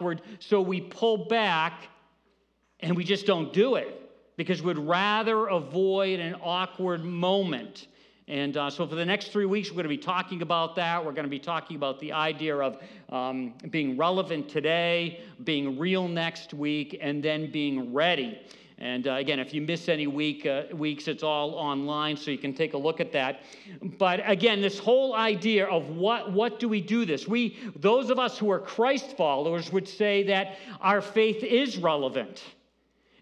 awkward, so we pull back and we just don't do it because we'd rather avoid an awkward moment. And uh, so, for the next three weeks, we're going to be talking about that. We're going to be talking about the idea of um, being relevant today, being real next week, and then being ready. And uh, again, if you miss any week, uh, weeks, it's all online, so you can take a look at that. But again, this whole idea of what, what do we do this? We, those of us who are Christ followers, would say that our faith is relevant.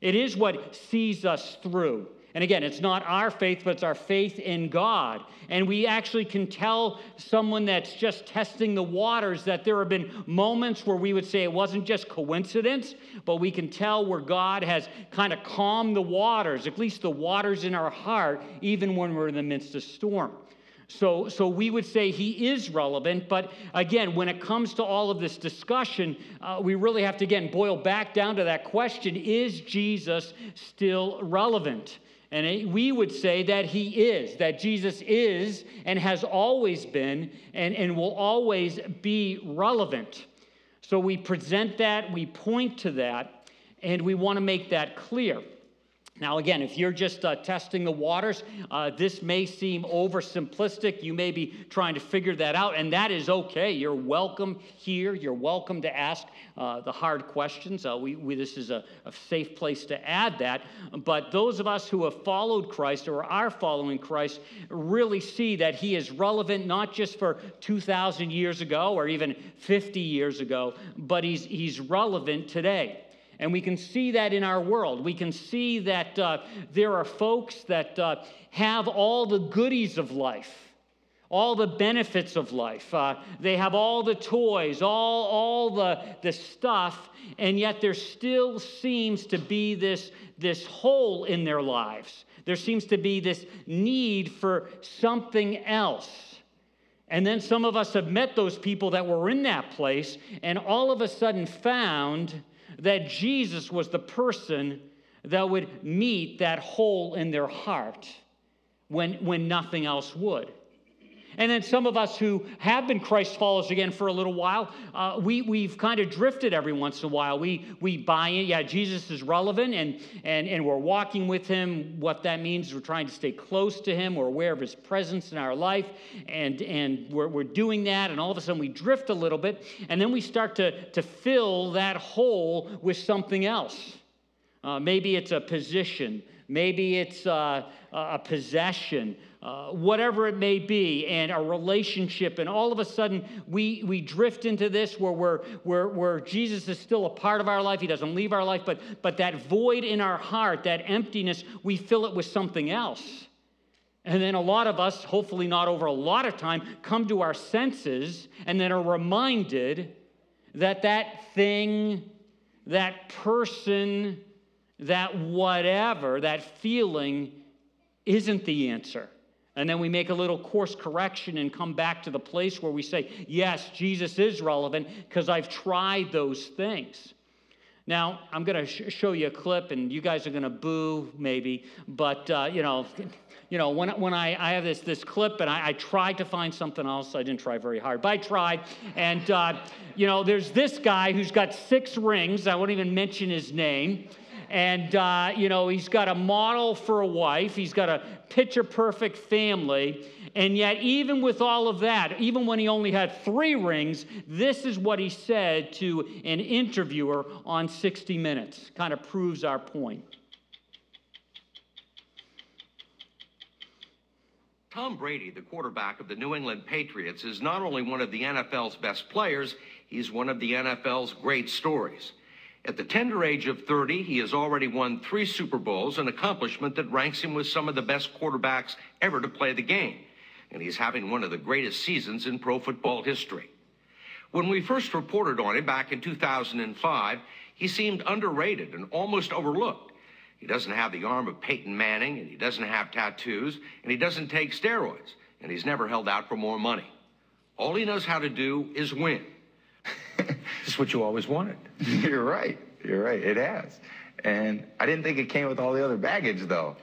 It is what sees us through. And again, it's not our faith, but it's our faith in God. And we actually can tell someone that's just testing the waters that there have been moments where we would say it wasn't just coincidence, but we can tell where God has kind of calmed the waters, at least the waters in our heart, even when we're in the midst of storm. So, so we would say he is relevant, but again, when it comes to all of this discussion, uh, we really have to again boil back down to that question is Jesus still relevant? And we would say that he is, that Jesus is and has always been and, and will always be relevant. So we present that, we point to that, and we want to make that clear. Now, again, if you're just uh, testing the waters, uh, this may seem oversimplistic. You may be trying to figure that out, and that is okay. You're welcome here. You're welcome to ask uh, the hard questions. Uh, we, we, this is a, a, safe place to add that. But those of us who have followed Christ or are following Christ really see that He is relevant not just for 2,000 years ago or even 50 years ago, but He's, he's relevant today. And we can see that in our world. We can see that uh, there are folks that uh, have all the goodies of life, all the benefits of life. Uh, they have all the toys, all, all the, the stuff, and yet there still seems to be this, this hole in their lives. There seems to be this need for something else. And then some of us have met those people that were in that place and all of a sudden found that Jesus was the person that would meet that hole in their heart when, when nothing else would. And then some of us who have been Christ followers again for a little while, uh, we, we've kind of drifted every once in a while. We, we buy in, yeah, Jesus is relevant and, and, and we're walking with him. What that means is we're trying to stay close to him. We're aware of his presence in our life and, and we're, we're doing that. And all of a sudden we drift a little bit and then we start to, to fill that hole with something else. Uh, maybe it's a position. Maybe it's uh, a possession. Uh, whatever it may be, and a relationship, and all of a sudden we, we drift into this where, we're, where, where Jesus is still a part of our life. He doesn't leave our life, but, but that void in our heart, that emptiness, we fill it with something else. And then a lot of us, hopefully not over a lot of time, come to our senses and then are reminded that that thing, that person, that whatever, that feeling isn't the answer. And then we make a little course correction and come back to the place where we say, yes, Jesus is relevant because I've tried those things. Now, I'm going to sh- show you a clip, and you guys are going to boo, maybe, but, uh, you know, you know, when, when I, I have this, this clip and I, I tried to find something else, I didn't try very hard, but I tried. And, uh, you know, there's this guy who's got six rings. I won't even mention his name and uh, you know he's got a model for a wife. He's got a picture perfect family. And yet even with all of that even when he only had three rings this is what he said to an interviewer on 60 minutes. Kind of proves our point. Tom Brady, the quarterback of the New England Patriots, is not only one of the NFL's best players, he's one of the NFL's great stories. At the tender age of 30, he has already won three Super Bowls, an accomplishment that ranks him with some of the best quarterbacks ever to play the game. And he's having one of the greatest seasons in pro football history. When we first reported on him back in 2005, he seemed underrated and almost overlooked. He doesn't have the arm of Peyton Manning, and he doesn't have tattoos, and he doesn't take steroids, and he's never held out for more money. All he knows how to do is win. Just what you always wanted. You're right. You're right. It has. And I didn't think it came with all the other baggage, though.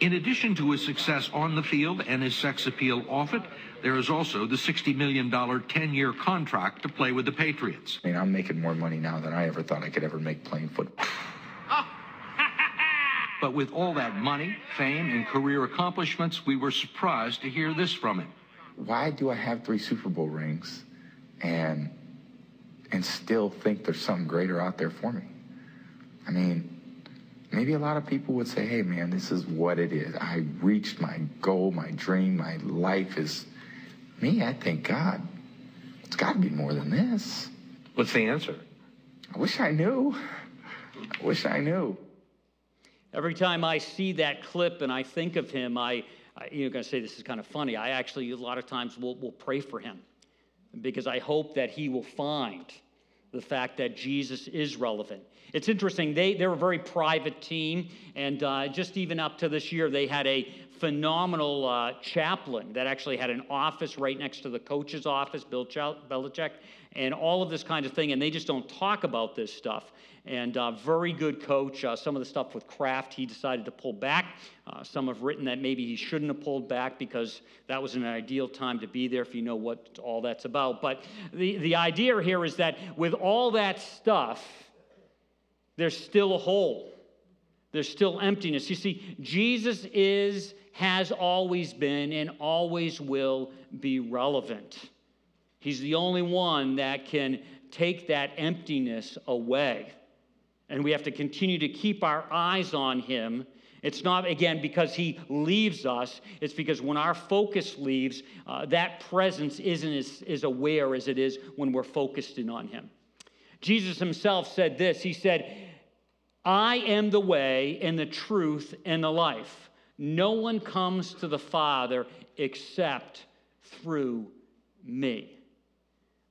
In addition to his success on the field and his sex appeal off it, there is also the $60 million 10 year contract to play with the Patriots. I mean, I'm making more money now than I ever thought I could ever make playing football. But with all that money, fame, and career accomplishments, we were surprised to hear this from him. Why do I have three Super Bowl rings and and still think there's something greater out there for me? I mean, maybe a lot of people would say, hey man, this is what it is. I reached my goal, my dream, my life is me, I thank God, it's gotta be more than this. What's the answer? I wish I knew. I wish I knew. Every time I see that clip and I think of him, I, I you're going to say this is kind of funny. I actually, a lot of times, will, will pray for him because I hope that he will find the fact that Jesus is relevant. It's interesting, they, they're a very private team, and uh, just even up to this year, they had a phenomenal uh, chaplain that actually had an office right next to the coach's office, Bill Belichick, and all of this kind of thing, and they just don't talk about this stuff. And uh, very good coach. Uh, some of the stuff with Kraft, he decided to pull back. Uh, some have written that maybe he shouldn't have pulled back because that was an ideal time to be there if you know what all that's about. But the, the idea here is that with all that stuff, there's still a hole. There's still emptiness. You see, Jesus is, has always been, and always will be relevant. He's the only one that can take that emptiness away. And we have to continue to keep our eyes on him. It's not, again, because he leaves us. It's because when our focus leaves, uh, that presence isn't as, as aware as it is when we're focused in on him. Jesus himself said this He said, I am the way and the truth and the life. No one comes to the Father except through me.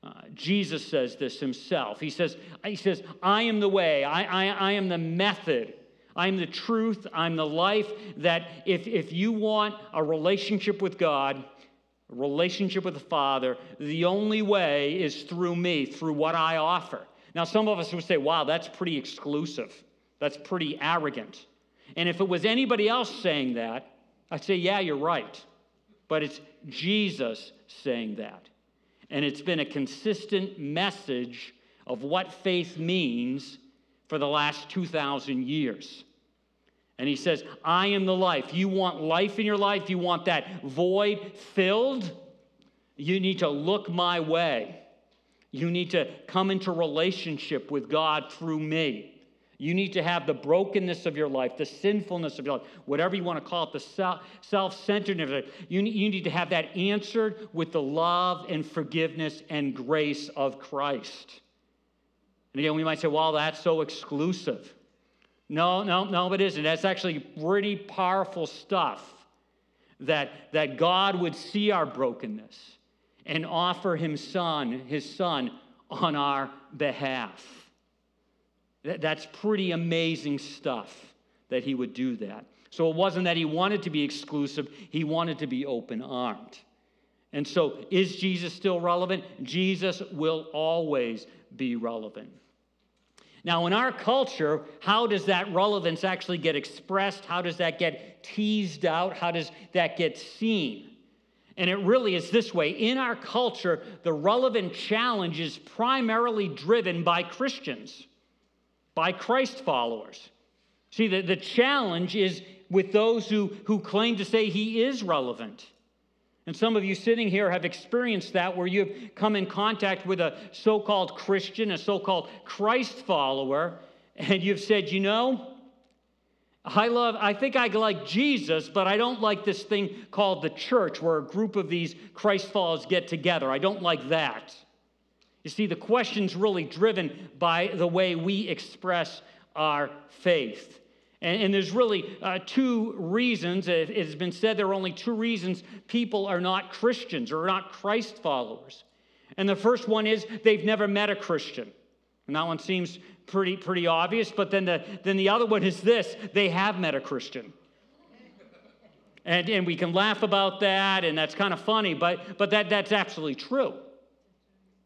Uh, Jesus says this himself. He says, he says I am the way, I, I, I am the method, I'm the truth, I'm the life. That if, if you want a relationship with God, a relationship with the Father, the only way is through me, through what I offer. Now, some of us would say, wow, that's pretty exclusive. That's pretty arrogant. And if it was anybody else saying that, I'd say, yeah, you're right. But it's Jesus saying that. And it's been a consistent message of what faith means for the last 2,000 years. And he says, I am the life. You want life in your life? You want that void filled? You need to look my way. You need to come into relationship with God through me. You need to have the brokenness of your life, the sinfulness of your life, whatever you want to call it, the self centeredness. You, you need to have that answered with the love and forgiveness and grace of Christ. And again, we might say, well, that's so exclusive. No, no, no, it isn't. That's actually pretty powerful stuff that, that God would see our brokenness and offer him son, his son on our behalf. That's pretty amazing stuff that he would do that. So it wasn't that he wanted to be exclusive, he wanted to be open armed. And so, is Jesus still relevant? Jesus will always be relevant. Now, in our culture, how does that relevance actually get expressed? How does that get teased out? How does that get seen? And it really is this way. In our culture, the relevant challenge is primarily driven by Christians by Christ followers. See, the, the challenge is with those who, who claim to say he is relevant. And some of you sitting here have experienced that where you've come in contact with a so called Christian, a so called Christ follower, and you've said, you know, I love, I think I like Jesus, but I don't like this thing called the church where a group of these Christ followers get together. I don't like that. You see, the question's really driven by the way we express our faith. And, and there's really uh, two reasons. It, it has been said there are only two reasons people are not Christians or not Christ followers. And the first one is they've never met a Christian. And that one seems pretty, pretty obvious. But then the, then the other one is this they have met a Christian. And, and we can laugh about that, and that's kind of funny, but, but that, that's absolutely true.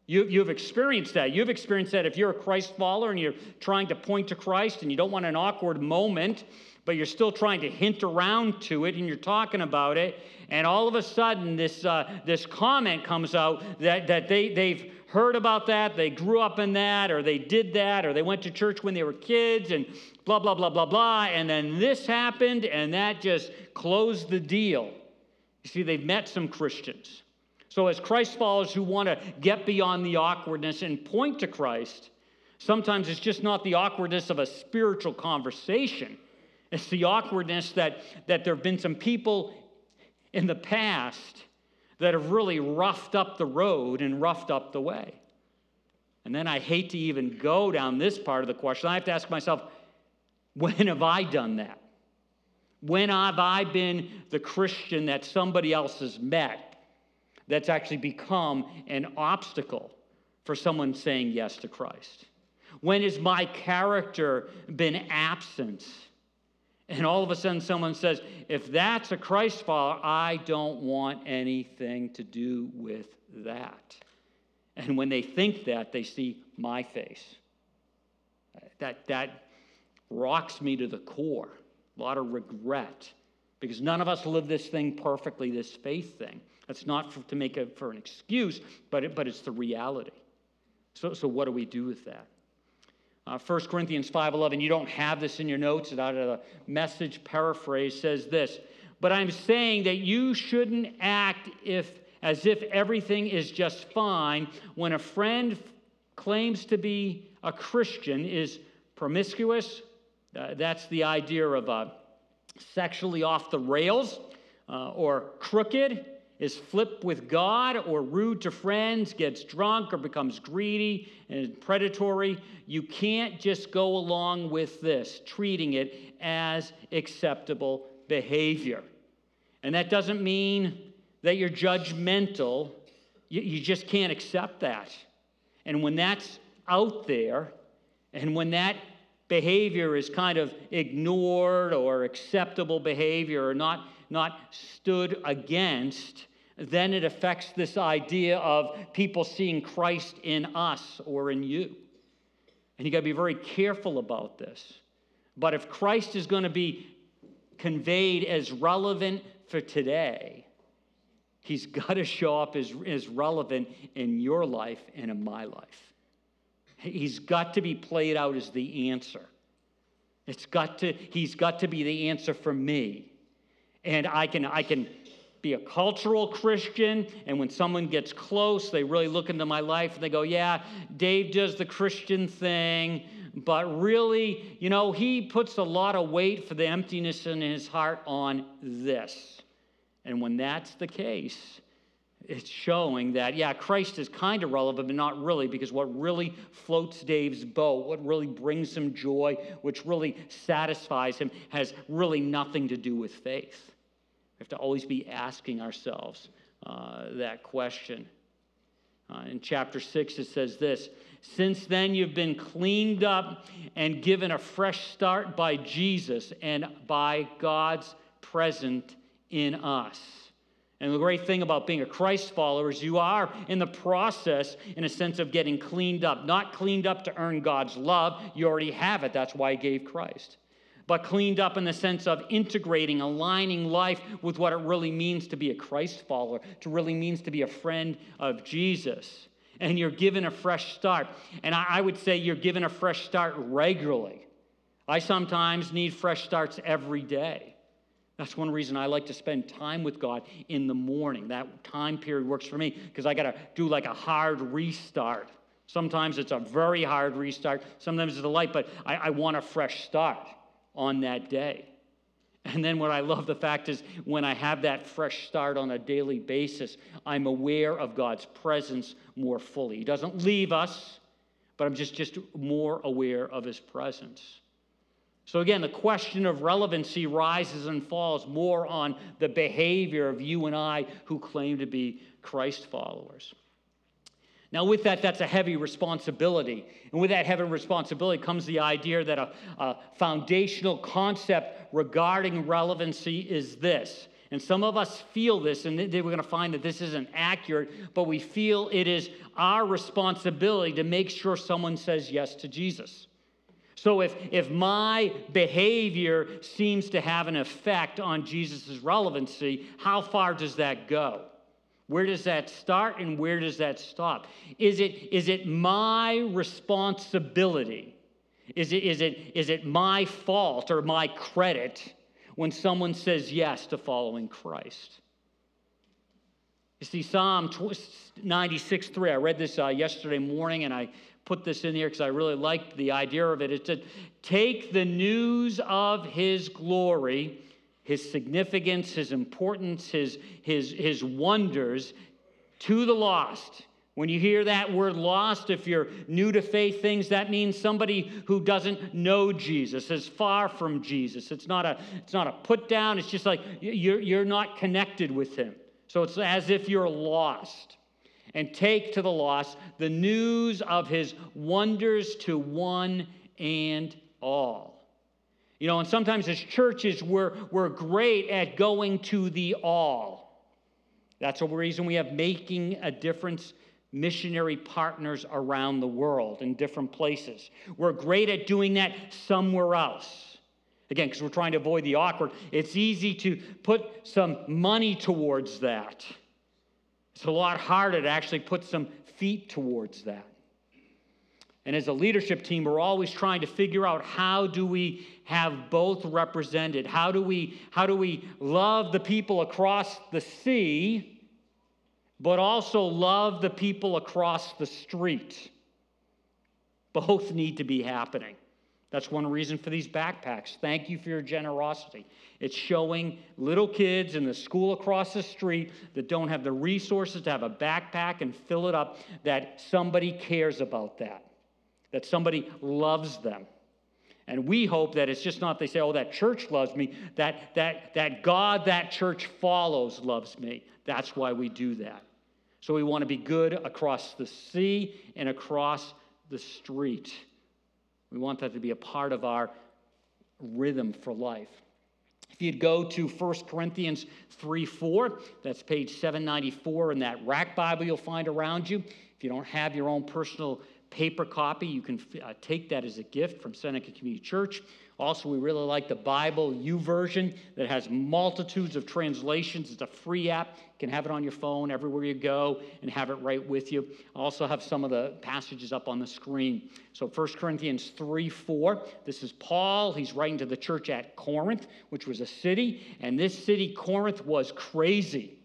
You, you've experienced that. You've experienced that if you're a Christ follower and you're trying to point to Christ and you don't want an awkward moment but you're still trying to hint around to it and you're talking about it. And all of a sudden, this, uh, this comment comes out that, that they, they've heard about that, they grew up in that, or they did that, or they went to church when they were kids, and blah, blah, blah, blah, blah. And then this happened, and that just closed the deal. You see, they've met some Christians. So, as Christ followers who want to get beyond the awkwardness and point to Christ, sometimes it's just not the awkwardness of a spiritual conversation. It's the awkwardness that, that there have been some people in the past that have really roughed up the road and roughed up the way. And then I hate to even go down this part of the question. I have to ask myself, when have I done that? When have I been the Christian that somebody else has met that's actually become an obstacle for someone saying yes to Christ? When has my character been absent? And all of a sudden, someone says, if that's a Christ follower, I don't want anything to do with that. And when they think that, they see my face. That, that rocks me to the core. A lot of regret. Because none of us live this thing perfectly, this faith thing. That's not for, to make it for an excuse, but, it, but it's the reality. So, so what do we do with that? Uh, 1 Corinthians 5.11, you don't have this in your notes, it's out of the message paraphrase, says this, but I'm saying that you shouldn't act if, as if everything is just fine when a friend claims to be a Christian, is promiscuous, uh, that's the idea of uh, sexually off the rails uh, or crooked, is flip with God or rude to friends, gets drunk or becomes greedy and predatory, you can't just go along with this, treating it as acceptable behavior. And that doesn't mean that you're judgmental, you, you just can't accept that. And when that's out there, and when that behavior is kind of ignored or acceptable behavior or not not stood against, then it affects this idea of people seeing Christ in us or in you. And you got to be very careful about this. But if Christ is going to be conveyed as relevant for today, he's got to show up as, as relevant in your life and in my life. He's got to be played out as the answer. It's got to, he's got to be the answer for me and I can, I can be a cultural Christian, and when someone gets close, they really look into my life and they go, Yeah, Dave does the Christian thing, but really, you know, he puts a lot of weight for the emptiness in his heart on this. And when that's the case, it's showing that, yeah, Christ is kind of relevant, but not really, because what really floats Dave's boat, what really brings him joy, which really satisfies him, has really nothing to do with faith. We have to always be asking ourselves uh, that question. Uh, in chapter 6, it says this Since then you've been cleaned up and given a fresh start by Jesus and by God's present in us. And the great thing about being a Christ follower is you are in the process, in a sense, of getting cleaned up. Not cleaned up to earn God's love, you already have it. That's why He gave Christ but cleaned up in the sense of integrating, aligning life with what it really means to be a Christ follower, to really means to be a friend of Jesus. And you're given a fresh start. And I, would say you're given a fresh start regularly. I sometimes need fresh starts every day. That's one reason I like to spend time with God in the morning. That time period works for me because I got to do like a hard restart. Sometimes it's a very hard restart, sometimes it's a light, but I, I want a fresh start on that day. And then what I love the fact is when I have that fresh start on a daily basis, I'm aware of God's presence more fully. He doesn't leave us, but I'm just, just more aware of his presence. So again, the question of relevancy rises and falls more on the behavior of you and I who claim to be Christ followers. Now, with that, that's a heavy responsibility. And with that heavy responsibility comes the idea that a, a, foundational concept regarding relevancy is this. And some of us feel this, and we're going to find that this isn't accurate, but we feel it is our responsibility to make sure someone says yes to Jesus. So if, if my behavior seems to have an effect on Jesus' relevancy, how far does that go? Where does that start and where does that stop? Is it, is it my responsibility? Is it, is, it, is it my fault or my credit when someone says yes to following Christ? You see, Psalm 96 3, I read this uh, yesterday morning and I put this in here because I really liked the idea of it. It said, Take the news of his glory his significance, his importance, his, his, his wonders to the lost. When you hear that word lost, if you're new to faith things, that means somebody who doesn't know Jesus, is far from Jesus. It's not a, it's not a put down, it's just like you're, you're not connected with him. So it's as if you're lost. And take to the lost the news of his wonders to one and all. You know, and sometimes as churches, we're, we're great at going to the all. That's the reason we have making a difference missionary partners around the world in different places. We're great at doing that somewhere else. Again, because we're trying to avoid the awkward, it's easy to put some money towards that. It's a lot harder to actually put some feet towards that. And as a leadership team, we're always trying to figure out how do we have both represented? How do we, how do we love the people across the sea, but also love the people across the street? Both need to be happening. That's one reason for these backpacks. Thank you for your generosity. It's showing little kids in the school across the street that don't have the resources to have a backpack and fill it up that somebody cares about that that somebody loves them. And we hope that it's just not they say, oh, that church loves me, that, that, that God that church follows loves me. That's why we do that. So we want to be good across the sea and across the street. We want that to be a part of our rhythm for life. If you'd go to 1 Corinthians 3 4, that's page 794 in that rack Bible you'll find around you. If you don't have your own personal paper copy. You can uh, take that as a gift from Seneca Community Church. Also, we really like the Bible YouVersion that has multitudes of translations. It's a free app. You can have it on your phone everywhere you go and have it right with you. I also have some of the passages up on the screen. So 1 Corinthians 3 4. This is Paul. He's writing to the church at Corinth, which was a city. And this city, Corinth, was crazy.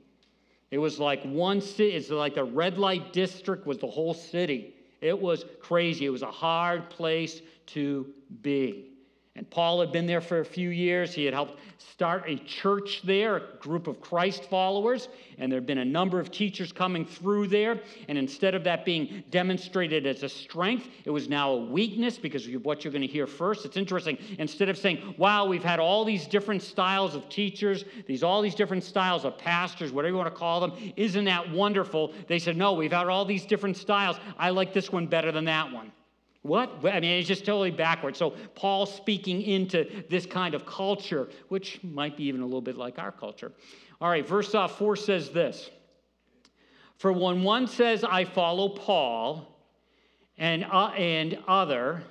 It was like one city, it's like the red light district was the whole city. It was crazy. It was a hard place to be. And Paul had been there for a few years. He had helped start a church there, a group of Christ followers, and there had been a number of teachers coming through there. And instead of that being demonstrated as a strength, it was now a weakness because of what you're going to hear first. It's interesting. Instead of saying, wow, we've had all these different styles of teachers, these all these different styles of pastors, whatever you want to call them, isn't that wonderful? They said, no, we've had all these different styles. I like this one better than that one. What? I mean, it's just totally backwards. So, Paul speaking into this kind of culture, which might be even a little bit like our culture. All right, verse uh, 4 says this For when one says, I follow Paul, and, uh, and other,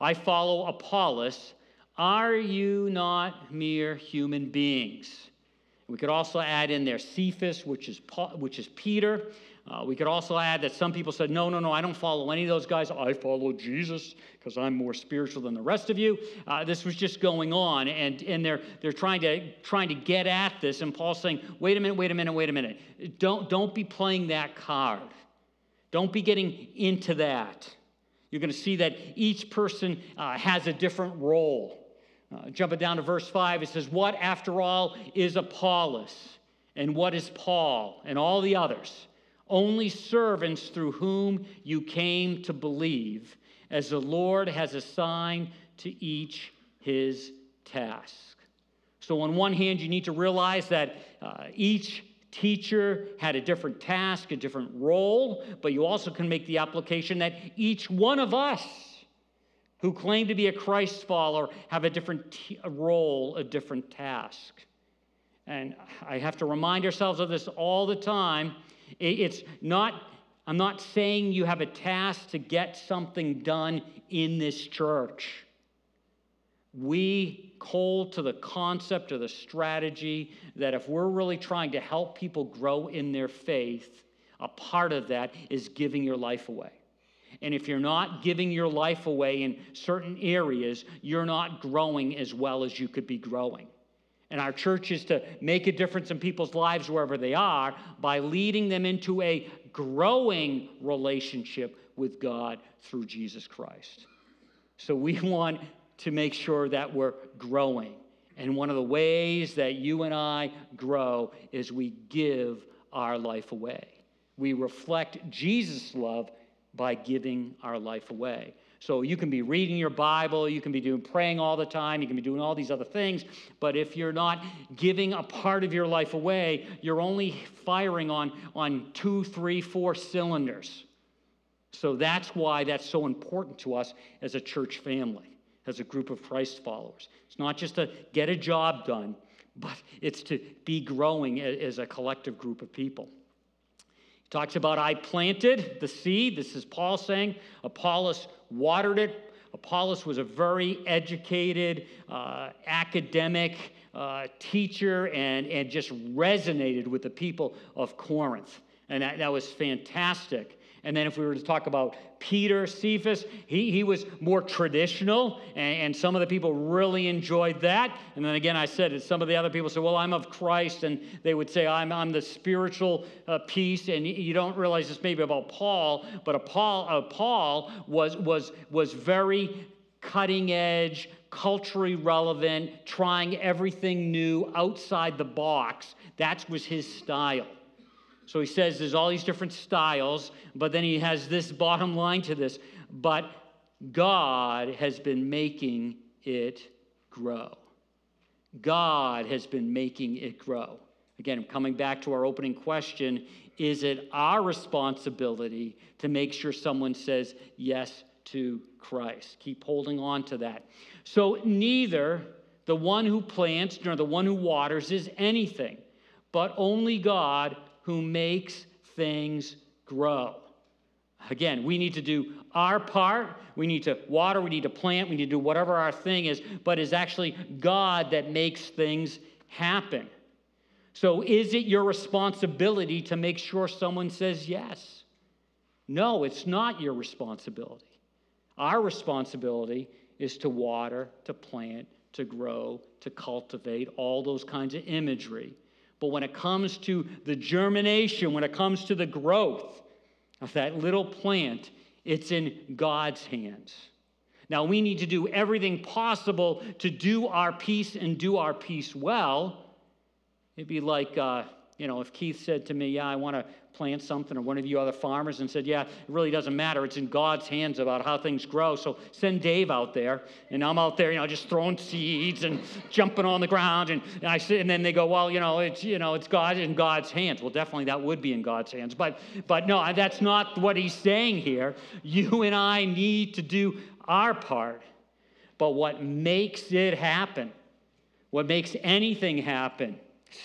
I follow Apollos, are you not mere human beings? We could also add in there Cephas, which is, Paul, which is Peter. Uh, we could also add that some people said, no, no, no, I don't follow any of those guys. I follow Jesus because I'm more spiritual than the rest of you. Uh, this was just going on, and, and they're, they're trying, to, trying to get at this. And Paul's saying, wait a minute, wait a minute, wait a minute. Don't, don't be playing that card. Don't be getting into that. You're going to see that each person uh, has a different role. Uh, jumping down to verse 5, it says, What, after all, is Apollos? And what is Paul? And all the others? Only servants through whom you came to believe, as the Lord has assigned to each his task. So, on one hand, you need to realize that uh, each teacher had a different task, a different role, but you also can make the application that each one of us who claim to be a Christ follower have a different t- role, a different task. And I have to remind ourselves of this all the time it's not, I'm not saying you have a task to get something done in this church. we call to the concept or the strategy that if we're really trying to help people grow in their faith, a part of that is giving your life away. And if you're not giving your life away in certain areas, you're not growing as well as you could be growing. And our church is to make a difference in people's lives wherever they are by leading them into a growing relationship with God through Jesus Christ. So we want to make sure that we're growing. And one of the ways that you and I grow is we give our life away. We reflect Jesus' love by giving our life away. So you can be reading your Bible, you can be doing praying all the time, you can be doing all these other things, but if you're not giving a part of your life away, you're only firing on, on two, three, four cylinders. So that's why that's so important to us as a church family, as a group of Christ followers. It's not just to get a job done, but it's to be growing as a collective group of people. Talks about I planted the seed. This is Paul saying. Apollos watered it. Apollos was a very educated, uh, academic uh, teacher and, and just resonated with the people of Corinth. And that, that was fantastic. And then if we were to talk about Peter, Cephas, he, he was more traditional, and, and, some of the people really enjoyed that. And then again, I said, some of the other people said, well, I'm of Christ, and they would say, I'm, I'm the spiritual uh, piece, and you don't realize this maybe about Paul, but a Paul, uh, Paul was, was, was very cutting edge, culturally relevant, trying everything new outside the box. That was his style. So he says there's all these different styles, but then he has this bottom line to this. But God has been making it grow. God has been making it grow. Again, coming back to our opening question is it our responsibility to make sure someone says yes to Christ? Keep holding on to that. So, neither the one who plants nor the one who waters is anything, but only God who makes things grow. Again, we need to do our part. We need to water, we need to plant, we need to do whatever our thing is, but it's actually God that makes things happen. So, is it your responsibility to make sure someone says yes? No, it's not your responsibility. Our responsibility is to water, to plant, to grow, to cultivate, all those kinds of imagery. But when it comes to the germination, when it comes to the growth of that little plant, it's in God's hands. Now, we need to do everything possible to do our piece and do our piece well. It'd be like, uh, you know, if Keith said to me, Yeah, I want to plant something, or one of you other farmers, and said, Yeah, it really doesn't matter. It's in God's hands about how things grow. So send Dave out there. And I'm out there, you know, just throwing seeds and jumping on the ground. And, and I sit, and then they go, Well, you know, it's, you know, it's God in God's hands. Well, definitely that would be in God's hands. But, but no, that's not what he's saying here. You and I need to do our part. But what makes it happen, what makes anything happen,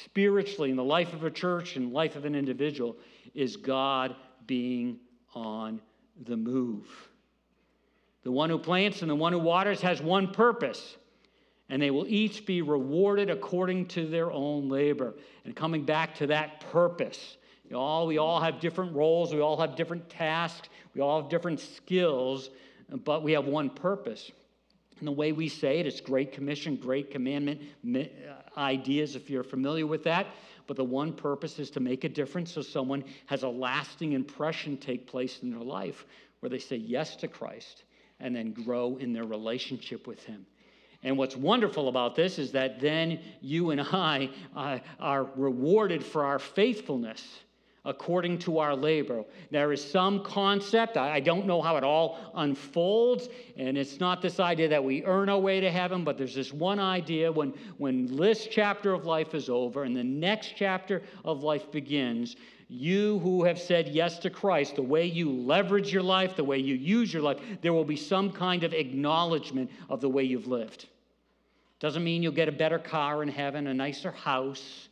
spiritually in the life of a church and life of an individual is God being on the move. The one who plants and the one who waters has one purpose, and they will each be rewarded according to their own labor. And coming back to that purpose, you know, all, we all have different roles, we all have different tasks, we all have different skills, but we have one purpose. And the way we say it, it's Great Commission, Great Commandment uh, ideas, if you're familiar with that. But the one purpose is to make a difference so someone has a lasting impression take place in their life where they say yes to Christ and then grow in their relationship with Him. And what's wonderful about this is that then you and I uh, are rewarded for our faithfulness according to our labor. There is some concept, I don't know how it all unfolds, and it's not this idea that we earn our way to heaven, but there's this one idea when, when this chapter of life is over and the next chapter of life begins. You who have said yes to Christ, the way you leverage your life, the way you use your life, there will be some kind of acknowledgement of the way you've lived. Doesn't mean you'll get a better car in heaven, a nicer house,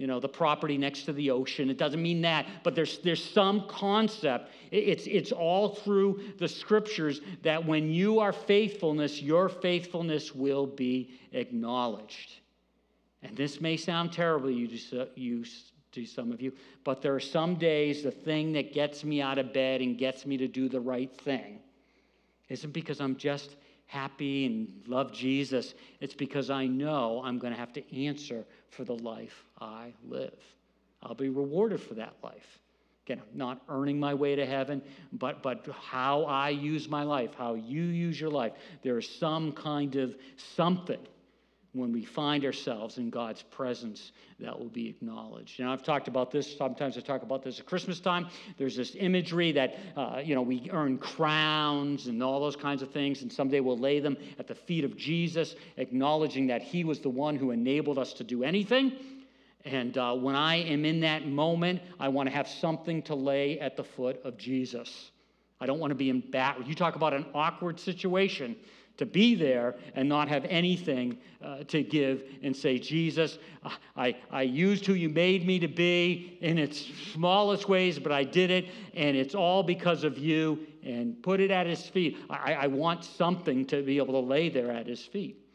you know, the property next to the ocean. It doesn't mean that, but there's, there's some concept. It's, it's all through the scriptures that when you are faithfulness, your faithfulness will be acknowledged. And this may sound terrible you, you, to some of you, but there are some days the thing that gets me out of bed and gets me to do the right thing isn't because I'm just happy and love Jesus. It's because I know I'm going to have to answer for the life I live. I'll be rewarded for that life. Again, not earning my way to heaven, but, but how I use my life, how you use your life. There is some kind of something when we find ourselves in God's presence, that will be acknowledged. And I've talked about this, sometimes I talk about this at Christmas time. There's this imagery that, uh, you know, we earn crowns and all those kinds of things, and someday we'll lay them at the feet of Jesus, acknowledging that He was the one who enabled us to do anything. And uh, when I am in that moment, I want to have something to lay at the foot of Jesus. I don't want to be in bat. You talk about an awkward situation to be there and not have anything uh, to give and say, Jesus, I, I used who you made me to be in its smallest ways, but I did it, and it's all because of you, and put it at his feet. I, I want something to be able to lay there at his feet.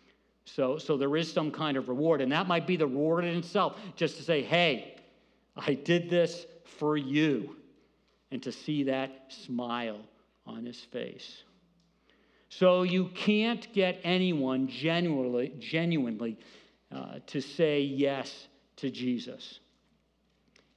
So, so there is some kind of reward, and that might be the reward in itself, just to say, hey, I did this for you, and to see that smile on his face. So you can't get anyone genuinely, genuinely uh, to say yes to Jesus.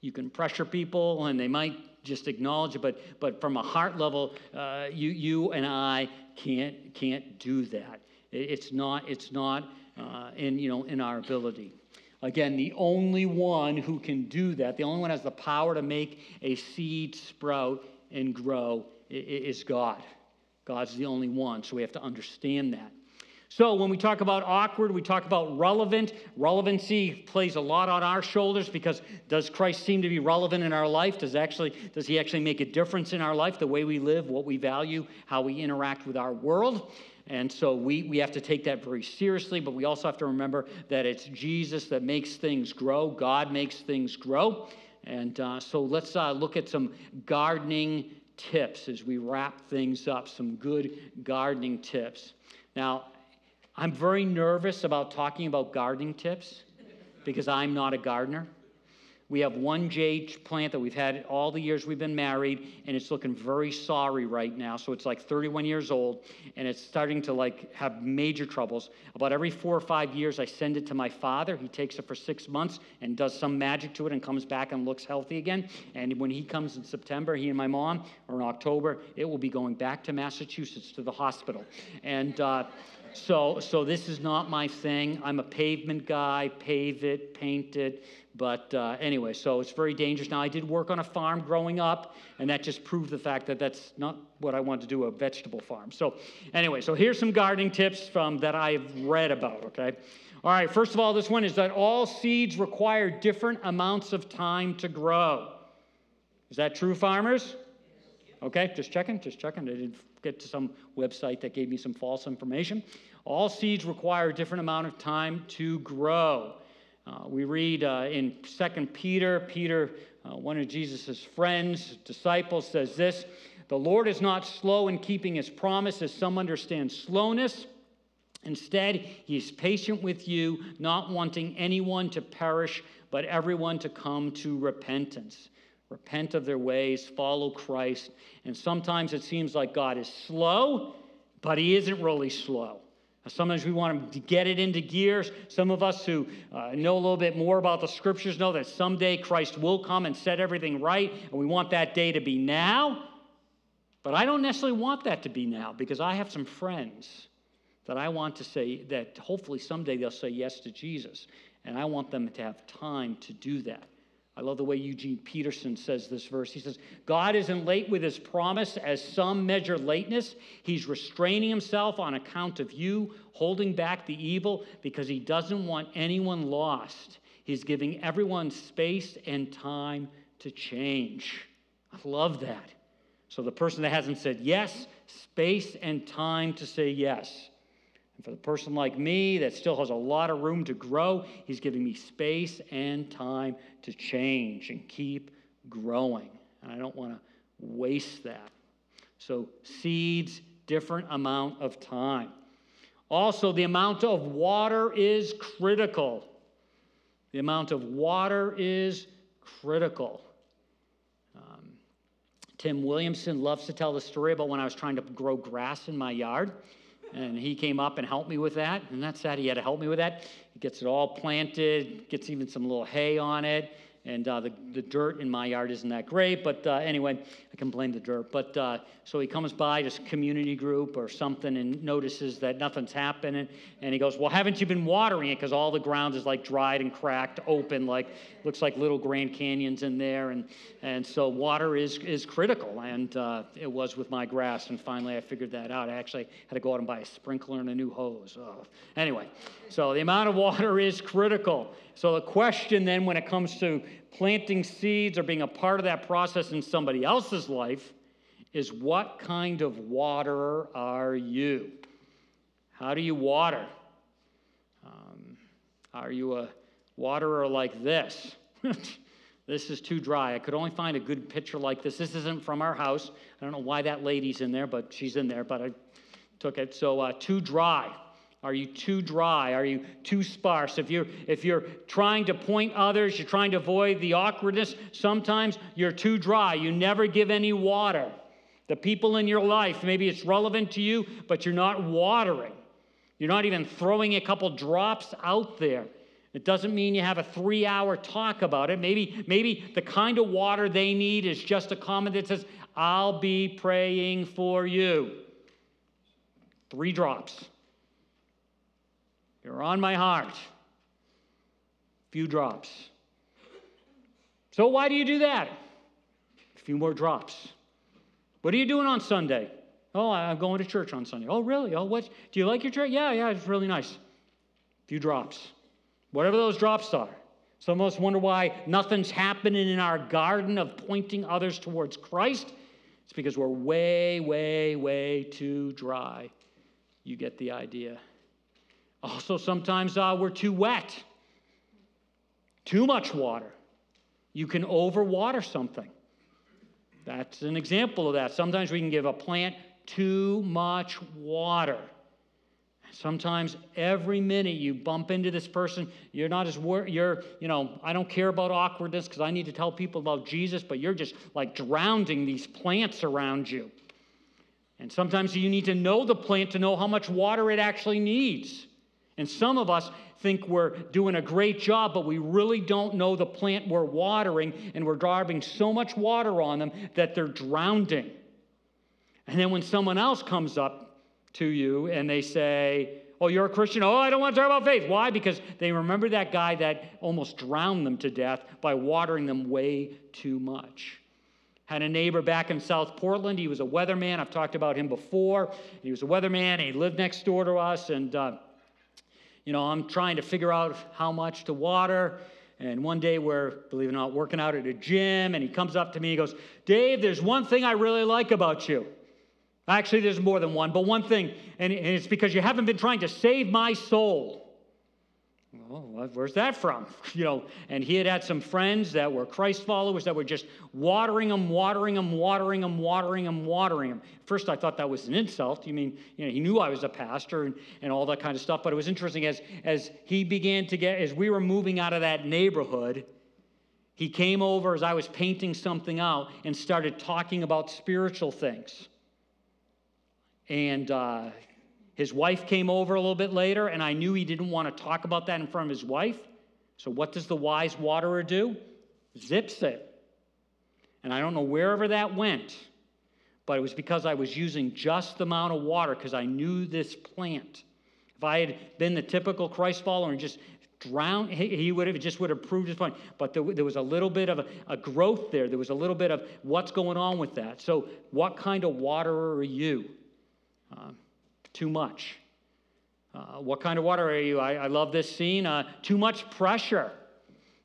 You can pressure people and they might just acknowledge it, but, but from a heart level, uh, you, you and I can't, can't do that. It's not, it's not uh, in, you know, in our ability. Again, the only one who can do that, the only one has the power to make a seed sprout and grow is God. God's the only one, so we have to understand that. So, when we talk about awkward, we talk about relevant. Relevancy plays a lot on our shoulders because does Christ seem to be relevant in our life? Does, actually, does he actually make a difference in our life, the way we live, what we value, how we interact with our world? And so we, we have to take that very seriously, but we also have to remember that it's Jesus that makes things grow. God makes things grow. And uh, so let's uh, look at some gardening tips as we wrap things up, some good gardening tips. Now, I'm very nervous about talking about gardening tips because I'm not a gardener. We have one jade plant that we've had all the years we've been married, and it's looking very sorry right now. So it's like 31 years old, and it's starting to like have major troubles. About every four or five years, I send it to my father. He takes it for six months and does some magic to it, and comes back and looks healthy again. And when he comes in September, he and my mom, or in October, it will be going back to Massachusetts to the hospital. And uh, so, so this is not my thing. I'm a pavement guy, pave it, paint it. But uh, anyway, so it's very dangerous. Now, I did work on a farm growing up, and that just proved the fact that that's not what I want to do a vegetable farm. So, anyway, so here's some gardening tips from that I've read about, okay? All right, first of all, this one is that all seeds require different amounts of time to grow. Is that true, farmers? Okay, just checking, just checking. I didn't get to some website that gave me some false information. All seeds require a different amount of time to grow. Uh, we read uh, in 2 Peter, Peter, uh, one of Jesus' friends, disciples, says this The Lord is not slow in keeping his promise, as some understand slowness. Instead, he is patient with you, not wanting anyone to perish, but everyone to come to repentance. Repent of their ways, follow Christ. And sometimes it seems like God is slow, but he isn't really slow. Sometimes we want to get it into gears. Some of us who uh, know a little bit more about the scriptures know that someday Christ will come and set everything right, and we want that day to be now. But I don't necessarily want that to be now because I have some friends that I want to say that hopefully someday they'll say yes to Jesus, and I want them to have time to do that. I love the way Eugene Peterson says this verse. He says, God isn't late with his promise as some measure lateness. He's restraining himself on account of you, holding back the evil because he doesn't want anyone lost. He's giving everyone space and time to change. I love that. So the person that hasn't said yes, space and time to say yes. And for the person like me that still has a lot of room to grow, He's giving me space and time to change and keep growing. And I don't want to waste that. So, seeds, different amount of time. Also, the amount of water is critical. The amount of water is critical. Um, Tim Williamson loves to tell the story about when I was trying to grow grass in my yard. And he came up and helped me with that. And that's that. He had to help me with that. He gets it all planted, gets even some little hay on it and uh, the, the dirt in my yard isn't that great. But uh, anyway, I can blame the dirt. But uh, so he comes by, just community group or something, and notices that nothing's happening. And he goes, Well, haven't you been watering it? Because all the ground is like dried and cracked, open, like looks like little Grand Canyons in there. And, and so water is, is critical. And uh, it was with my grass. And finally, I figured that out. I actually had to go out and buy a sprinkler and a new hose. Oh. Anyway, so the amount of water is critical. So the question then, when it comes to planting seeds or being a part of that process in somebody else's life, is what kind of waterer are you? How do you water? Um, are you a waterer like this? this is too dry. I could only find a good picture like this. This isn't from our house. I don't know why that lady's in there, but she's in there, but I took it. So, uh, too dry. Are you too dry? Are you too sparse? If you're, if you're trying to point others, you're trying to avoid the awkwardness, sometimes you're too dry. You never give any water. The people in your life, maybe it's relevant to you, but you're not watering. You're not even throwing a couple drops out there. It doesn't mean you have a three hour talk about it. Maybe, maybe the kind of water they need is just a comment that says, I'll be praying for you. Three drops. You're on my heart. Few drops. So, why do you do that? A few more drops. What are you doing on Sunday? Oh, I'm going to church on Sunday. Oh, really? Oh, what? Do you like your church? Yeah, yeah, it's really nice. A few drops. Whatever those drops are. Some of us wonder why nothing's happening in our garden of pointing others towards Christ. It's because we're way, way, way too dry. You get the idea. Also, sometimes uh, we're too wet, too much water. You can overwater something. That's an example of that. Sometimes we can give a plant too much water. Sometimes every minute you bump into this person, you're not as wor- you're, you know, I don't care about awkwardness because I need to tell people about Jesus, but you're just like drowning these plants around you. And sometimes you need to know the plant to know how much water it actually needs. And some of us think we're doing a great job, but we really don't know the plant we're watering, and we're driving so much water on them that they're drowning. And then when someone else comes up to you and they say, Oh, you're a Christian? Oh, I don't want to talk about faith. Why? Because they remember that guy that almost drowned them to death by watering them way too much. Had a neighbor back in South Portland. He was a weatherman. I've talked about him before. He was a weatherman, he lived next door to us. And uh, you know, I'm trying to figure out how much to water. And one day we're, believe it or not, working out at a gym, and he comes up to me he goes, Dave, there's one thing I really like about you. Actually, there's more than one, but one thing, and it's because you haven't been trying to save my soul. Oh, where's that from? You know, and he had had some friends that were Christ followers that were just watering him, watering him, watering him, watering him, watering him. First, I thought that was an insult. You mean, you know, he knew I was a pastor and, and all that kind of stuff. But it was interesting as as he began to get, as we were moving out of that neighborhood, he came over as I was painting something out and started talking about spiritual things. And uh, his wife came over a little bit later, and I knew he didn't want to talk about that in front of his wife. So, what does the wise waterer do? Zips it. And I don't know wherever that went, but it was because I was using just the amount of water because I knew this plant. If I had been the typical Christ follower and just drowned, he would have just would have proved his point. But there, there was a little bit of a, a, growth there. There was a little bit of what's going on with that. So, what kind of waterer are you? Uh, too much. Uh, what kind of water are you? I, I love this scene. Uh, too much pressure.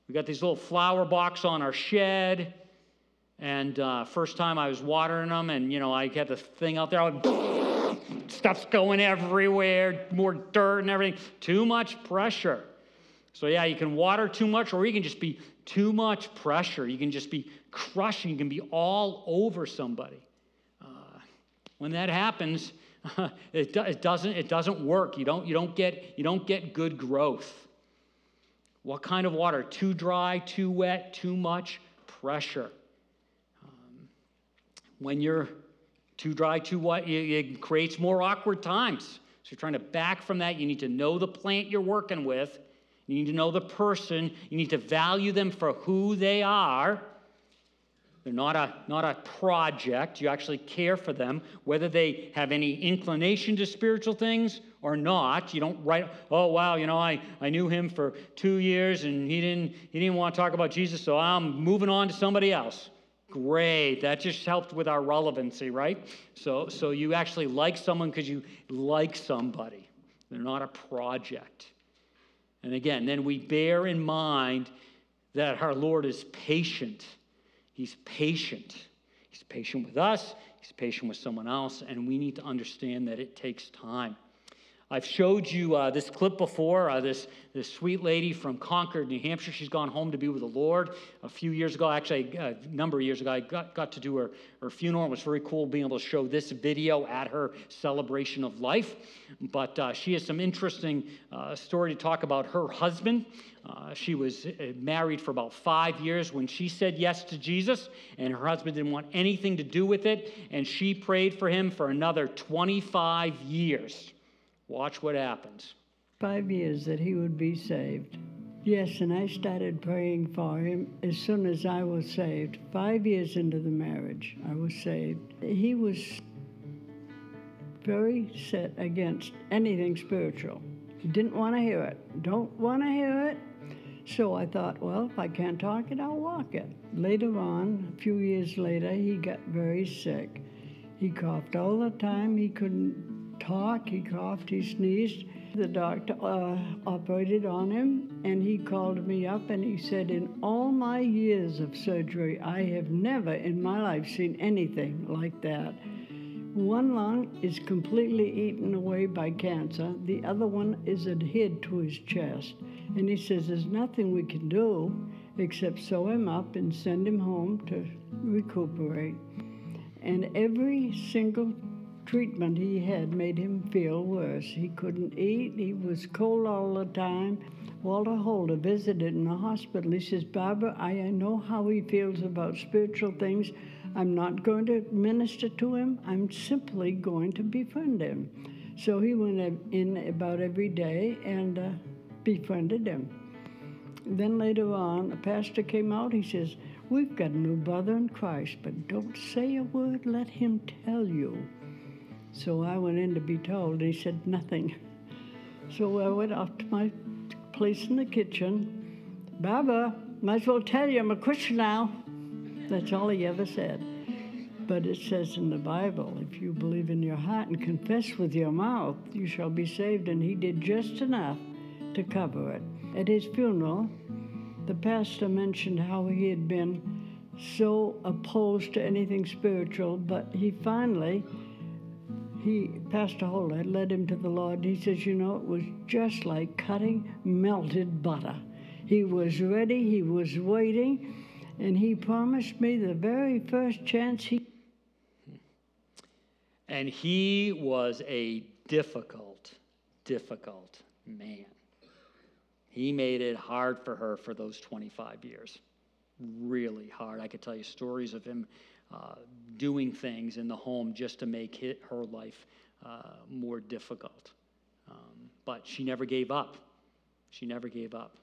We got these little flower box on our shed. And uh, first time I was watering them, and you know, I had the thing out there, I would stuff's going everywhere, more dirt and everything. Too much pressure. So, yeah, you can water too much, or you can just be too much pressure. You can just be crushing, you can be all over somebody. Uh, when that happens, it, do, it, doesn't, it doesn't work. You don't, you, don't get, you don't get good growth. What kind of water? Too dry, too wet, too much pressure. Um, when you're too dry, too wet, it creates more awkward times. So you're trying to back from that. You need to know the plant you're working with. You need to know the person. You need to value them for who they are. They're not a, not a project. You actually care for them, whether they have any inclination to spiritual things or not. You don't write, oh, wow, you know, I, I knew him for two years and he didn't, he didn't want to talk about Jesus, so I'm moving on to somebody else. Great. That just helped with our relevancy, right? So, so you actually like someone because you like somebody. They're not a project. And again, then we bear in mind that our Lord is patient He's patient. He's patient with us, he's patient with someone else, and we need to understand that it takes time. I've showed you uh, this clip before. Uh, this, this sweet lady from Concord, New Hampshire. She's gone home to be with the Lord a few years ago. Actually, a number of years ago, I got, got to do her, her funeral. It was very cool being able to show this video at her celebration of life. But uh, she has some interesting uh, story to talk about her husband. Uh, she was uh, married for about five years when she said yes to Jesus, and her husband didn't want anything to do with it, and she prayed for him for another 25 years. Watch what happens. Five years that he would be saved. Yes, and I started praying for him as soon as I was saved. Five years into the marriage, I was saved. He was very set against anything spiritual. He didn't want to hear it. Don't want to hear it. So I thought, well, if I can't talk it, I'll walk it. Later on, a few years later, he got very sick. He coughed all the time. He couldn't talk. He coughed. He sneezed. The doctor uh, operated on him, and he called me up and he said, In all my years of surgery, I have never in my life seen anything like that. One lung is completely eaten away by cancer, the other one is adhered to his chest. And he says, There's nothing we can do except sew him up and send him home to recuperate. And every single treatment he had made him feel worse. He couldn't eat, he was cold all the time. Walter Holder visited in the hospital. He says, Barbara, I know how he feels about spiritual things. I'm not going to minister to him, I'm simply going to befriend him. So he went in about every day and uh, befriended him. Then later on, a pastor came out. He says, We've got a new brother in Christ, but don't say a word, let him tell you. So I went in to be told. and He said nothing. So I went off to my place in the kitchen. Baba, might as well tell you I'm a Christian now. That's all he ever said. But it says in the Bible, if you believe in your heart and confess with your mouth, you shall be saved. And he did just enough to cover it. At his funeral, the pastor mentioned how he had been so opposed to anything spiritual, but he finally, he, Pastor had led him to the Lord. He says, you know, it was just like cutting melted butter. He was ready, he was waiting, and he promised me the very first chance he. And he was a difficult, difficult man. He made it hard for her for those 25 years. Really hard. I could tell you stories of him uh, doing things in the home just to make her life uh, more difficult. Um, but she never gave up. She never gave up.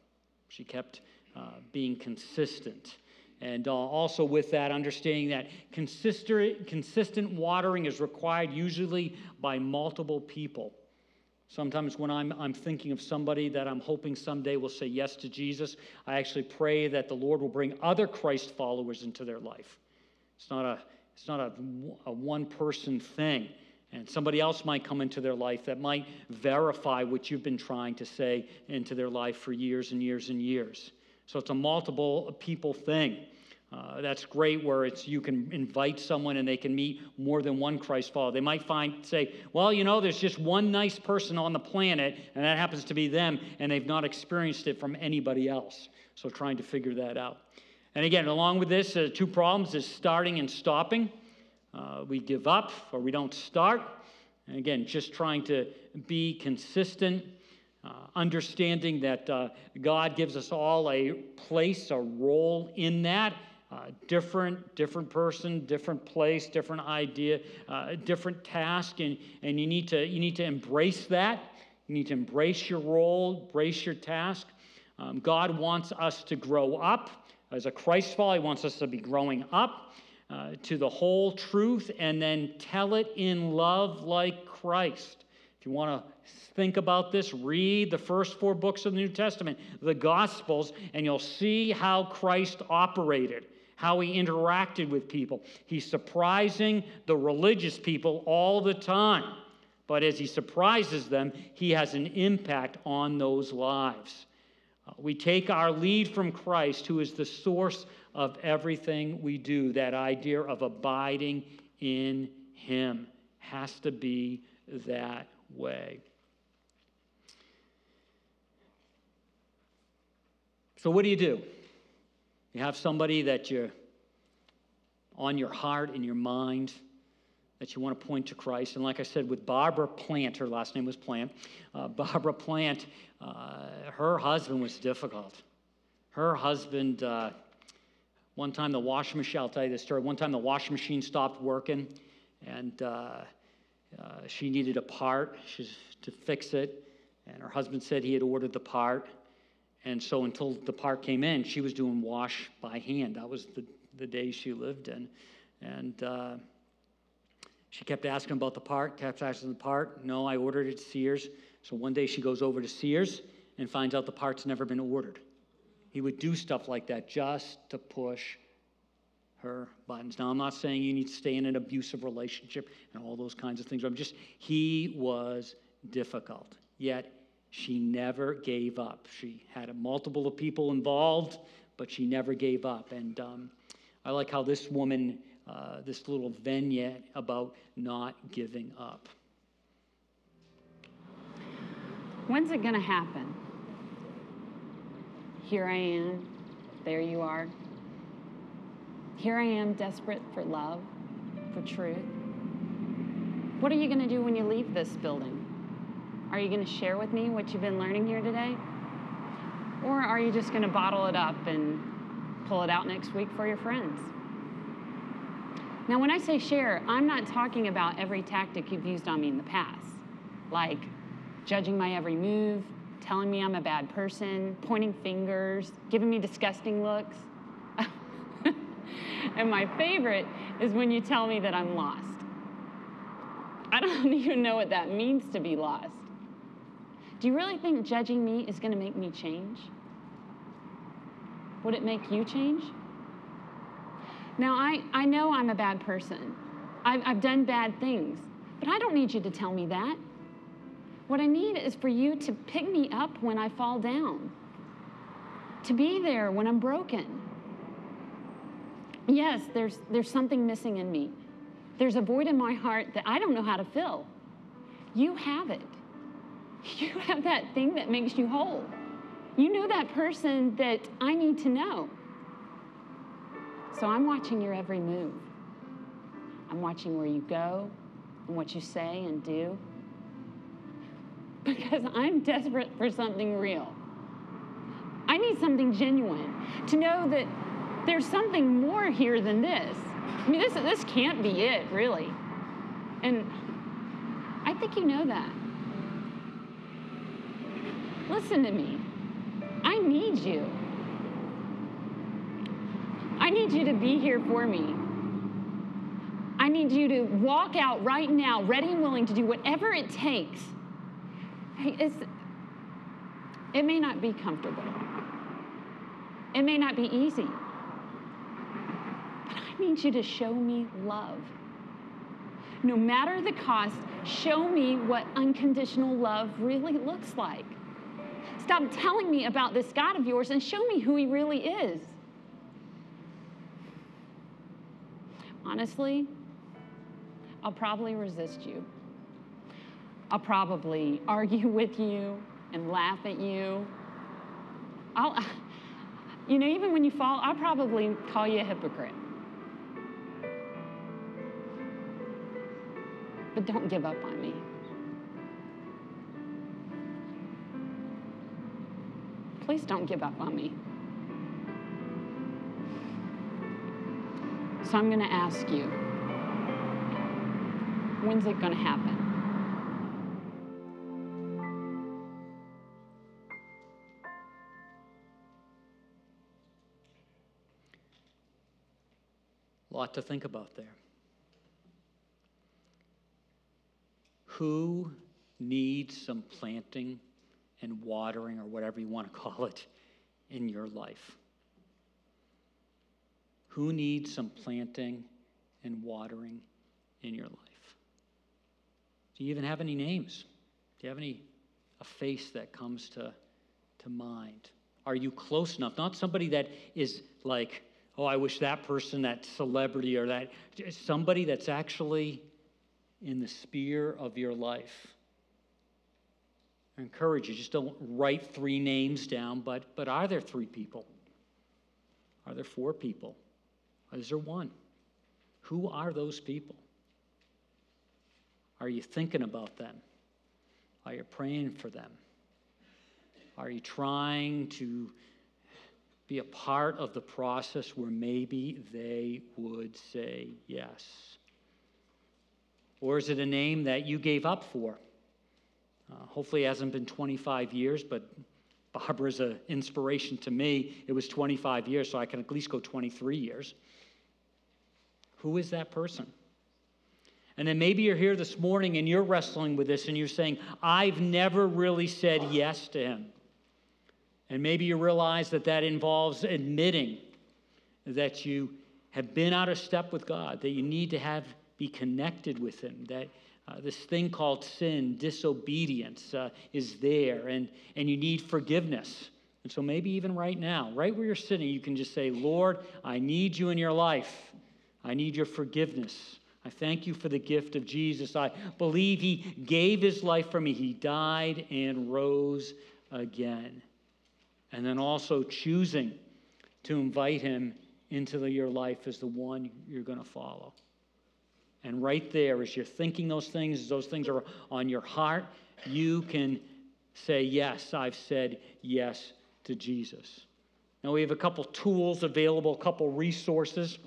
She kept uh, being consistent. And uh, also, with that, understanding that consistent, watering is required usually by multiple people. Sometimes when I'm, I'm thinking of somebody that I'm hoping someday will say yes to Jesus, I actually pray that the Lord will bring other Christ followers into their life. It's not a, it's not a, a one person thing. And somebody else might come into their life that might verify what you've been trying to say into their life for years and years and years. So it's a multiple people thing. Uh, that's great where it's you can invite someone and they can meet more than one Christ follower. They might find say, well, you know, there's just one nice person on the planet, and that happens to be them, and they've not experienced it from anybody else. So trying to figure that out. And again, along with this, uh, two problems is starting and stopping. Uh, we give up or we don't start. And again, just trying to be consistent, uh, understanding that uh, God gives us all a place, a role in that. Uh, different, different person, different place, different idea, uh, different task, and, and you need to you need to embrace that. You need to embrace your role, embrace your task. Um, God wants us to grow up as a Christ follower. He wants us to be growing up uh, to the whole truth and then tell it in love like Christ. If you want to think about this, read the first four books of the New Testament, the Gospels, and you'll see how Christ operated how he interacted with people. He's surprising the religious people all the time. But as he surprises them, he has an impact on those lives. Uh, we take our lead from Christ, who is the source of everything we do. That idea of abiding in him has to be that way. So, what do you do? You have somebody that you're on your heart and your mind that you want to point to Christ. And like I said, with Barbara Plant, her last name was Plant, uh, Barbara Plant, uh, her husband was difficult. Her husband, uh, one time the washing machine, I'll tell you this story. One time the washing machine stopped working and uh, uh, she needed a part to fix it. And her husband said he had ordered the part. And so until the part came in, she was doing wash by hand. That was the, the days she lived in. And uh, she kept asking about the part, kept asking the part. No, I ordered it at Sears. So one day she goes over to Sears and finds out the part's never been ordered. He would do stuff like that just to push her buttons. Now, I'm not saying you need to stay in an abusive relationship and all those kinds of things. I'm just, he was difficult. Yet she never gave up. She had a multiple of people involved, but she never gave up. And um, I like how this woman, uh, this little vignette about not giving up. When's it going to happen? Here I am, there you are. Here I am, desperate for love, for truth. What are you going to do when you leave this building? Are you going to share with me what you've been learning here today? Or are you just going to bottle it up and pull it out next week for your friends? Now, when I say share, I'm not talking about every tactic you've used on me in the past, like judging my every move, telling me I'm a bad person, pointing fingers, giving me disgusting looks. and my favorite is when you tell me that I'm lost. I don't even know what that means to be lost. Do you really think judging me is going to make me change? Would it make you change? Now, I, I know I'm a bad person. I've, I've done bad things, but I don't need you to tell me that. What I need is for you to pick me up when I fall down, to be there when I'm broken. Yes, there's, there's something missing in me. There's a void in my heart that I don't know how to fill. You have it. You have that thing that makes you whole. You know that person that I need to know. So I'm watching your every move. I'm watching where you go and what you say and do. Because I'm desperate for something real. I need something genuine to know that there's something more here than this. I mean, this, this can't be it, really. And I think you know that. Listen to me. I need you. I need you to be here for me. I need you to walk out right now, ready and willing to do whatever it takes. It's, it may not be comfortable. It may not be easy. But I need you to show me love. No matter the cost, show me what unconditional love really looks like. Stop telling me about this God of yours and show me who he really is. honestly, I'll probably resist you. I'll probably argue with you and laugh at you. I'll, you know, even when you fall, I'll probably call you a hypocrite. But don't give up on me. Please don't give up on me. So I'm going to ask you when's it going to happen? A lot to think about there. Who needs some planting and watering, or whatever you want to call it, in your life? Who needs some planting and watering in your life? Do you even have any names? Do you have any a face that comes to, to mind? Are you close enough? Not somebody that is like, oh, I wish that person, that celebrity, or that somebody that's actually in the sphere of your life. I encourage you, just don't write three names down, but, but are there three people? Are there four people? Is there one? Who are those people? Are you thinking about them? Are you praying for them? Are you trying to be a part of the process where maybe they would say yes? Or is it a name that you gave up for? Uh, hopefully, it hasn't been 25 years, but Barbara's an inspiration to me. It was 25 years, so I can at least go 23 years. Who is that person? And then maybe you're here this morning and you're wrestling with this and you're saying, I've never really said yes to him. And maybe you realize that that involves admitting that you have been out of step with God, that you need to have be connected with him, that uh, this thing called sin, disobedience, uh, is there, and, and you need forgiveness. And so maybe even right now, right where you're sitting, you can just say, Lord, I need you in your life. I need your forgiveness. I thank you for the gift of Jesus. I believe he gave his life for me. He died and rose again. And then also choosing to invite him into the, your life as the one you're going to follow. And right there, as you're thinking those things, as those things are on your heart, you can say, Yes, I've said yes to Jesus. Now, we have a couple tools available, a couple resources.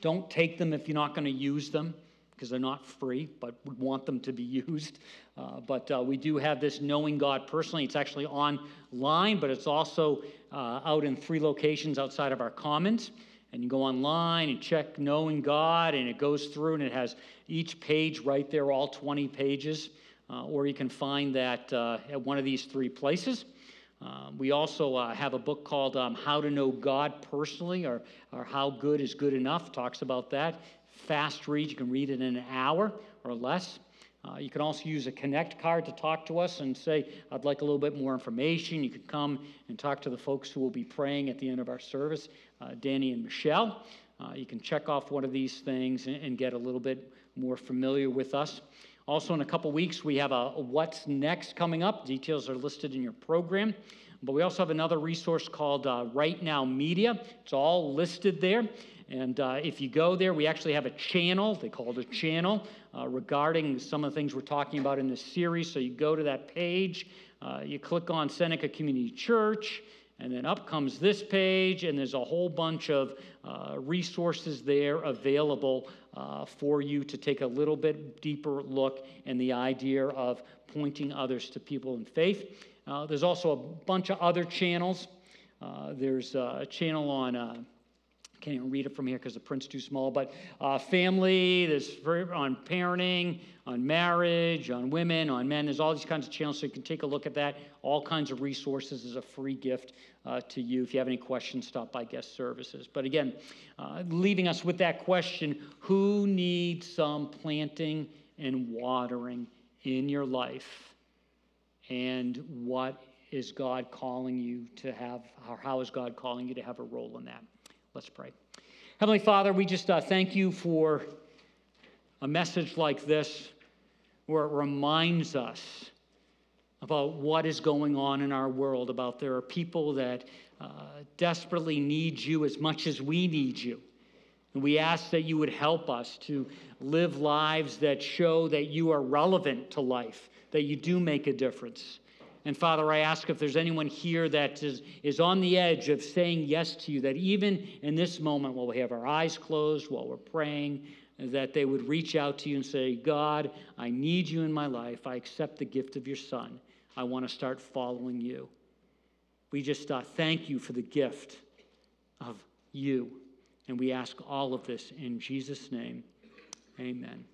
Don't take them if you're not going to use them because they're not free, but we want them to be used. Uh, but uh, we do have this Knowing God personally. It's actually online, but it's also uh, out in three locations outside of our commons. And you go online and check Knowing God, and it goes through and it has each page right there, all 20 pages. Uh, or you can find that uh, at one of these three places. Uh, we also uh, have a book called um, How to Know God Personally, or, or How Good is Good Enough, talks about that. Fast read, you can read it in an hour or less. Uh, you can also use a Connect card to talk to us and say, I'd like a little bit more information. You can come and talk to the folks who will be praying at the end of our service, uh, Danny and Michelle. Uh, you can check off one of these things and, and get a little bit more familiar with us. Also, in a couple weeks, we have a, a What's Next coming up. Details are listed in your program. But we also have another resource called uh, Right Now Media. It's all listed there. And uh, if you go there, we actually have a channel, they call it a channel, uh, regarding some of the things we're talking about in this series. So you go to that page, uh, you click on Seneca Community Church, and then up comes this page, and there's a whole bunch of uh, resources there available uh, for you to take a little bit deeper look and the idea of pointing others to people in faith. Uh, there's also a bunch of other channels. Uh, there's a channel on can't even read it from here because the print's too small. But uh, family, there's very, on parenting, on marriage, on women, on men. There's all these kinds of channels, so you can take a look at that. All kinds of resources as a free gift uh, to you. If you have any questions, stop by guest services. But again, uh, leaving us with that question: Who needs some planting and watering in your life, and what is God calling you to have, or how is God calling you to have a role in that? Let's pray. Heavenly Father, we just uh, thank you for a message like this where it reminds us about what is going on in our world, about there are people that uh, desperately need you as much as we need you. And we ask that you would help us to live lives that show that you are relevant to life, that you do make a difference. And Father, I ask if there's anyone here that is, is on the edge of saying yes to you, that even in this moment, while we have our eyes closed, while we're praying, that they would reach out to you and say, God, I need you in my life. I accept the gift of your Son. I want to start following you. We just uh, thank you for the gift of you. And we ask all of this in Jesus' name. Amen.